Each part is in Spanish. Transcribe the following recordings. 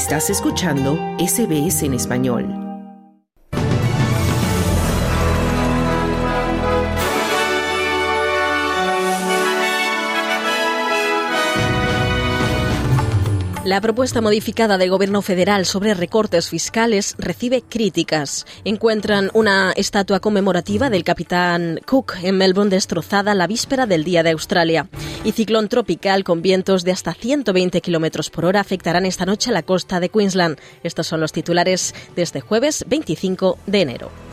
Estás escuchando SBS en español. La propuesta modificada del Gobierno federal sobre recortes fiscales recibe críticas. Encuentran una estatua conmemorativa del capitán Cook en Melbourne destrozada la víspera del Día de Australia. Y ciclón tropical con vientos de hasta 120 kilómetros por hora afectarán esta noche a la costa de Queensland. Estos son los titulares de este jueves 25 de enero.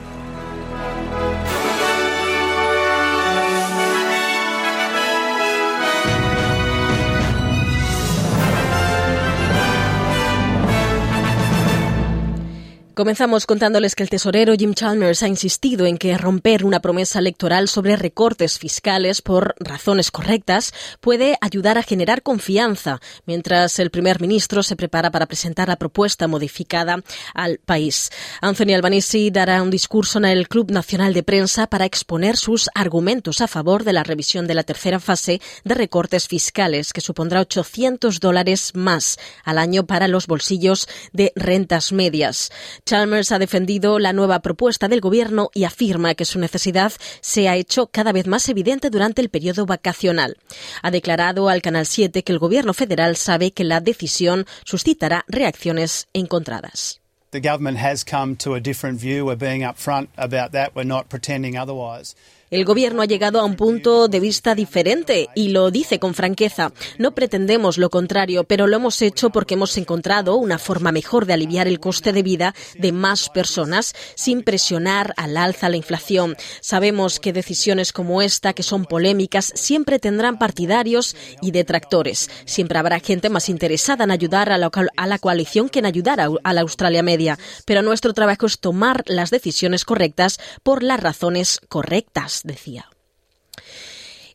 Comenzamos contándoles que el tesorero Jim Chalmers ha insistido en que romper una promesa electoral sobre recortes fiscales por razones correctas puede ayudar a generar confianza, mientras el primer ministro se prepara para presentar la propuesta modificada al país. Anthony Albanese dará un discurso en el Club Nacional de Prensa para exponer sus argumentos a favor de la revisión de la tercera fase de recortes fiscales, que supondrá 800 dólares más al año para los bolsillos de rentas medias. Chalmers ha defendido la nueva propuesta del Gobierno y afirma que su necesidad se ha hecho cada vez más evidente durante el periodo vacacional. Ha declarado al Canal 7 que el Gobierno federal sabe que la decisión suscitará reacciones encontradas. The government has come to a different view. We're being upfront about that. We're not pretending otherwise. El Gobierno ha llegado a un punto de vista diferente y lo dice con franqueza. No pretendemos lo contrario, pero lo hemos hecho porque hemos encontrado una forma mejor de aliviar el coste de vida de más personas sin presionar al alza la inflación. Sabemos que decisiones como esta, que son polémicas, siempre tendrán partidarios y detractores. Siempre habrá gente más interesada en ayudar a la, coalición que en ayudar a la Australia media. Pero nuestro trabajo es tomar las decisiones correctas por las razones correctas decía.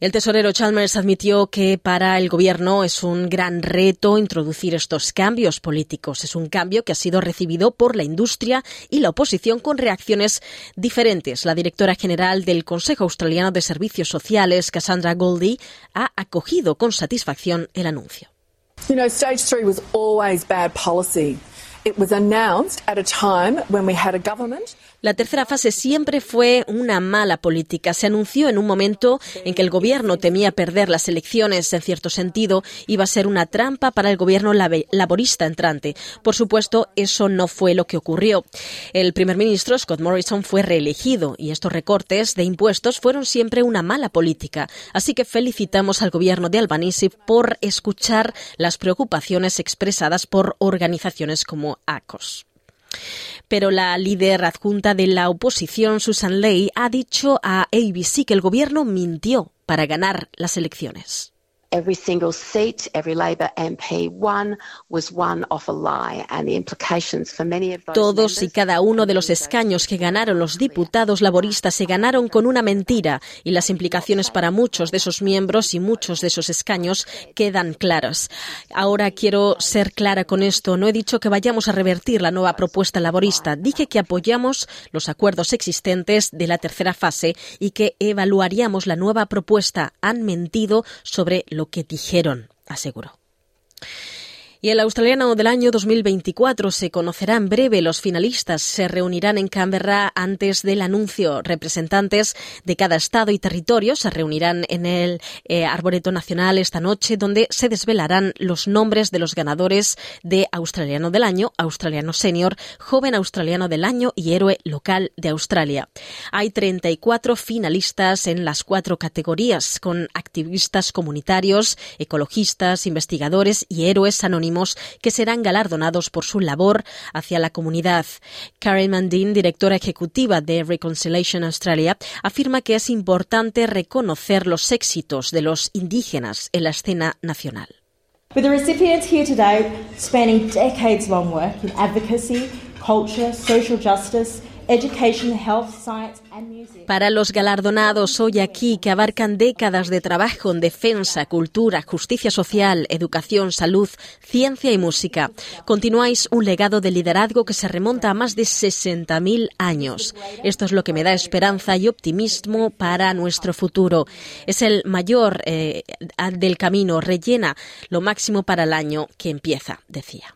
El tesorero Chalmers admitió que para el gobierno es un gran reto introducir estos cambios políticos. Es un cambio que ha sido recibido por la industria y la oposición con reacciones diferentes. La directora general del Consejo Australiano de Servicios Sociales, Cassandra Goldie, ha acogido con satisfacción el anuncio. You know, stage three was always bad policy. It was announced at a time when we had a government la tercera fase siempre fue una mala política. Se anunció en un momento en que el gobierno temía perder las elecciones. En cierto sentido, iba a ser una trampa para el gobierno laborista entrante. Por supuesto, eso no fue lo que ocurrió. El primer ministro Scott Morrison fue reelegido y estos recortes de impuestos fueron siempre una mala política. Así que felicitamos al gobierno de Albanese por escuchar las preocupaciones expresadas por organizaciones como ACOS pero la líder adjunta de la oposición, Susan Ley, ha dicho a ABC que el gobierno mintió para ganar las elecciones. Todos y cada uno de los escaños que ganaron los diputados laboristas se ganaron con una mentira y las implicaciones para muchos de esos miembros y muchos de esos escaños quedan claras. Ahora quiero ser clara con esto. No he dicho que vayamos a revertir la nueva propuesta laborista. Dije que apoyamos los acuerdos existentes de la tercera fase y que evaluaríamos la nueva propuesta. Han mentido sobre lo que dijeron, aseguró. Y el australiano del año 2024 se conocerá en breve. Los finalistas se reunirán en Canberra antes del anuncio. Representantes de cada estado y territorio se reunirán en el eh, Arboreto Nacional esta noche, donde se desvelarán los nombres de los ganadores de Australiano del Año, Australiano Senior, Joven Australiano del Año y Héroe Local de Australia. Hay 34 finalistas en las cuatro categorías, con activistas comunitarios, ecologistas, investigadores y héroes anónimos que serán galardonados por su labor hacia la comunidad. Karen Mandin, directora ejecutiva de Reconciliation Australia, afirma que es importante reconocer los éxitos de los indígenas en la escena nacional. With the recipients here today spanning decades long work in advocacy, culture, social justice, para los galardonados hoy aquí, que abarcan décadas de trabajo en defensa, cultura, justicia social, educación, salud, ciencia y música, continuáis un legado de liderazgo que se remonta a más de 60.000 años. Esto es lo que me da esperanza y optimismo para nuestro futuro. Es el mayor eh, del camino, rellena lo máximo para el año que empieza, decía.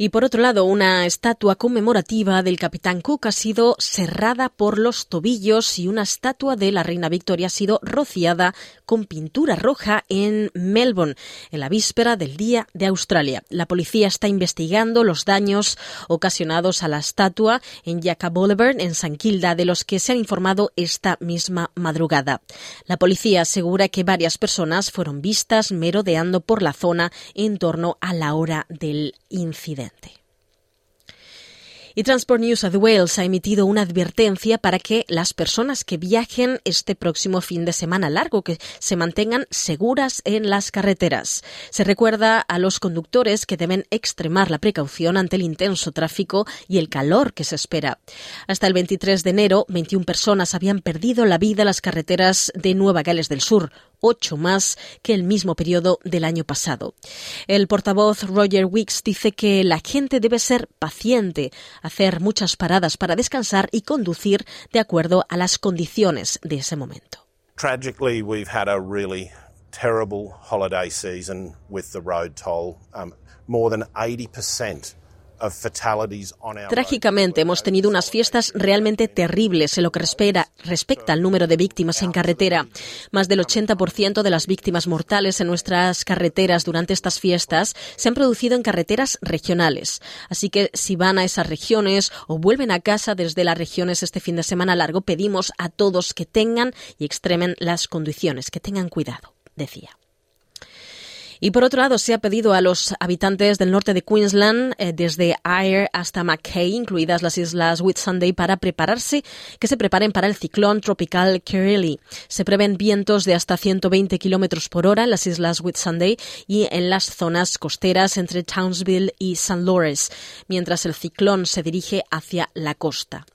Y por otro lado, una estatua conmemorativa del capitán Cook ha sido cerrada por los tobillos y una estatua de la reina Victoria ha sido rociada con pintura roja en Melbourne, en la víspera del Día de Australia. La policía está investigando los daños ocasionados a la estatua en Jaca Boulevard, en San Kilda, de los que se han informado esta misma madrugada. La policía asegura que varias personas fueron vistas merodeando por la zona en torno a la hora del incidente diferente. Y Transport News of Wales ha emitido una advertencia para que las personas que viajen este próximo fin de semana largo que se mantengan seguras en las carreteras. Se recuerda a los conductores que deben extremar la precaución ante el intenso tráfico y el calor que se espera. Hasta el 23 de enero, 21 personas habían perdido la vida en las carreteras de Nueva Gales del Sur, ocho más que el mismo periodo del año pasado. El portavoz Roger Wicks dice que la gente debe ser paciente, hacer muchas paradas para descansar y conducir de acuerdo a las condiciones de ese momento. Tragically, we've had a really terrible holiday season with the road toll. Um, more than 80% Trágicamente hemos tenido unas fiestas realmente terribles en lo que respecta al número de víctimas en carretera. Más del 80% de las víctimas mortales en nuestras carreteras durante estas fiestas se han producido en carreteras regionales. Así que si van a esas regiones o vuelven a casa desde las regiones este fin de semana largo, pedimos a todos que tengan y extremen las condiciones, que tengan cuidado, decía. Y por otro lado, se ha pedido a los habitantes del norte de Queensland, eh, desde Ayr hasta Mackay, incluidas las islas Whitsunday, para prepararse, que se preparen para el ciclón tropical Kirrily. Se prevén vientos de hasta 120 kilómetros por hora en las islas Whitsunday y en las zonas costeras entre Townsville y St. Lawrence, mientras el ciclón se dirige hacia la costa.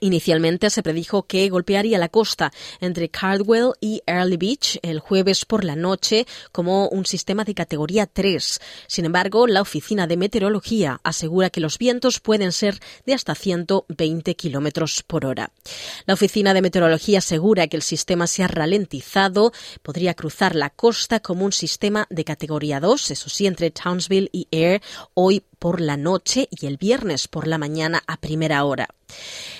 Inicialmente se predijo que golpearía la costa entre Cardwell y Early Beach el jueves por la noche como un sistema de categoría 3. Sin embargo, la Oficina de Meteorología asegura que los vientos pueden ser de hasta 120 kilómetros por hora. La Oficina de Meteorología asegura que el sistema se ha ralentizado, podría cruzar la costa como un sistema de categoría 2, eso sí, entre Townsville y Air hoy por la noche y el viernes por la mañana a primera hora.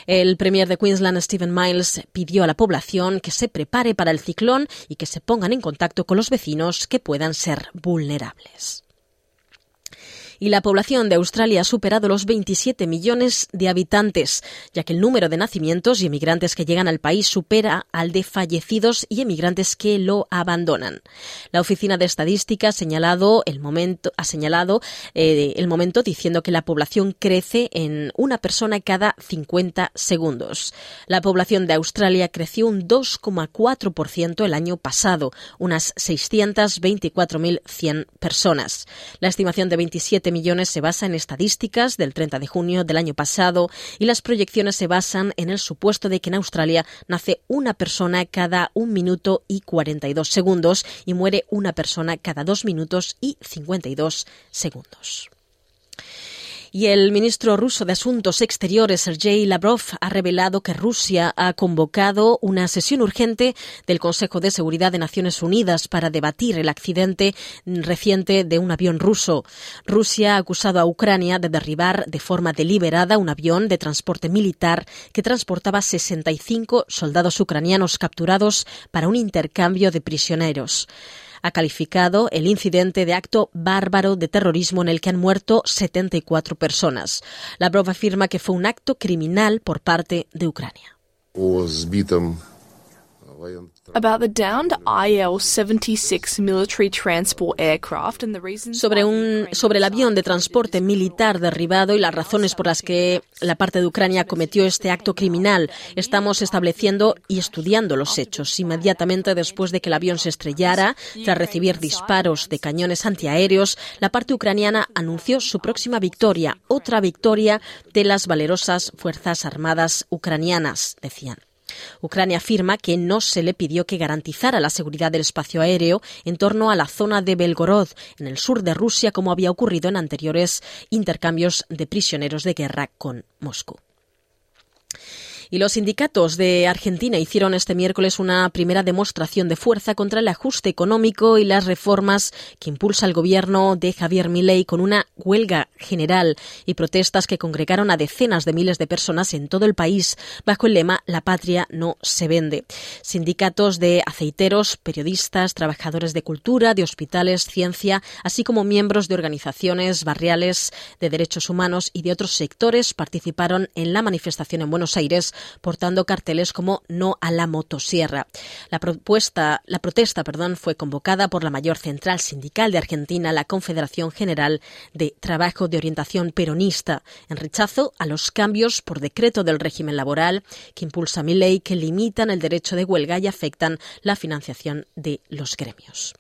El premier de Queensland, Stephen Miles, pidió a la población que se prepare para el ciclón y que se pongan en contacto con los vecinos que puedan ser vulnerables y la población de Australia ha superado los 27 millones de habitantes, ya que el número de nacimientos y emigrantes que llegan al país supera al de fallecidos y emigrantes que lo abandonan. La Oficina de Estadística ha señalado el momento, ha señalado, eh, el momento diciendo que la población crece en una persona cada 50 segundos. La población de Australia creció un 2,4% el año pasado, unas 624.100 personas. La estimación de 27 millones se basa en estadísticas del 30 de junio del año pasado y las proyecciones se basan en el supuesto de que en Australia nace una persona cada un minuto y 42 segundos y muere una persona cada dos minutos y 52 segundos. Y el ministro ruso de Asuntos Exteriores, Sergei Lavrov, ha revelado que Rusia ha convocado una sesión urgente del Consejo de Seguridad de Naciones Unidas para debatir el accidente reciente de un avión ruso. Rusia ha acusado a Ucrania de derribar de forma deliberada un avión de transporte militar que transportaba 65 soldados ucranianos capturados para un intercambio de prisioneros ha calificado el incidente de acto bárbaro de terrorismo en el que han muerto 74 personas. Lavrov afirma que fue un acto criminal por parte de Ucrania. Sobre un sobre el avión de transporte militar derribado y las razones por las que la parte de Ucrania cometió este acto criminal, estamos estableciendo y estudiando los hechos. Inmediatamente después de que el avión se estrellara, tras recibir disparos de cañones antiaéreos, la parte ucraniana anunció su próxima victoria, otra victoria de las valerosas fuerzas armadas ucranianas, decían. Ucrania afirma que no se le pidió que garantizara la seguridad del espacio aéreo en torno a la zona de Belgorod, en el sur de Rusia, como había ocurrido en anteriores intercambios de prisioneros de guerra con Moscú. Y los sindicatos de Argentina hicieron este miércoles una primera demostración de fuerza contra el ajuste económico y las reformas que impulsa el gobierno de Javier Milei con una huelga general y protestas que congregaron a decenas de miles de personas en todo el país bajo el lema La patria no se vende. Sindicatos de aceiteros, periodistas, trabajadores de cultura, de hospitales, ciencia, así como miembros de organizaciones barriales de derechos humanos y de otros sectores participaron en la manifestación en Buenos Aires portando carteles como No a la motosierra. La protesta, fue convocada por la mayor central sindical de Argentina, la Confederación General de Trabajo de Orientación Peronista, en rechazo a los cambios por decreto del régimen laboral que impulsa mi ley que limitan el derecho de huelga y afectan la financiación de los gremios.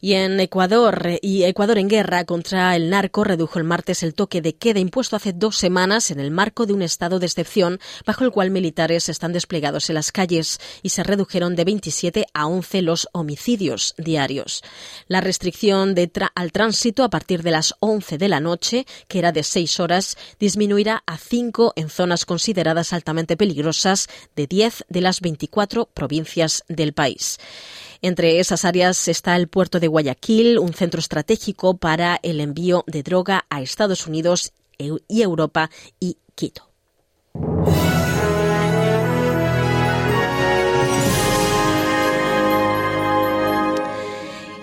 Y en Ecuador, y Ecuador en guerra contra el narco redujo el martes el toque de queda impuesto hace dos semanas en el marco de un estado de excepción bajo el cual militares están desplegados en las calles y se redujeron de 27 a 11 los homicidios diarios. La restricción de al tránsito a partir de las 11 de la noche, que era de 6 horas, disminuirá a 5 en zonas consideradas altamente peligrosas de 10 de las 24 provincias del país. Entre esas áreas está el puerto de Guayaquil, un centro estratégico para el envío de droga a Estados Unidos y Europa y Quito.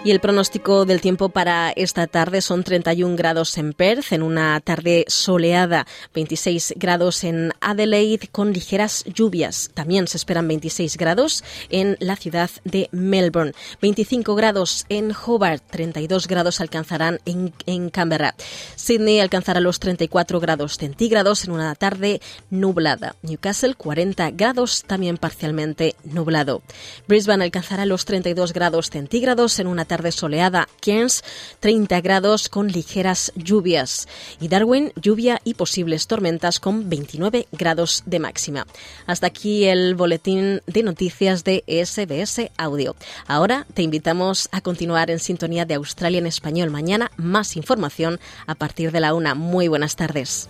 Y el pronóstico del tiempo para esta tarde son 31 grados en Perth, en una tarde soleada, 26 grados en Adelaide con ligeras lluvias. También se esperan 26 grados en la ciudad de Melbourne, 25 grados en Hobart, 32 grados alcanzarán en, en Canberra. Sydney alcanzará los 34 grados centígrados en una tarde nublada. Newcastle 40 grados también parcialmente nublado. Brisbane alcanzará los 32 grados centígrados en una tarde tarde soleada. Cairns, 30 grados con ligeras lluvias. Y Darwin, lluvia y posibles tormentas con 29 grados de máxima. Hasta aquí el boletín de noticias de SBS Audio. Ahora te invitamos a continuar en sintonía de Australia en español. Mañana más información a partir de la una. Muy buenas tardes.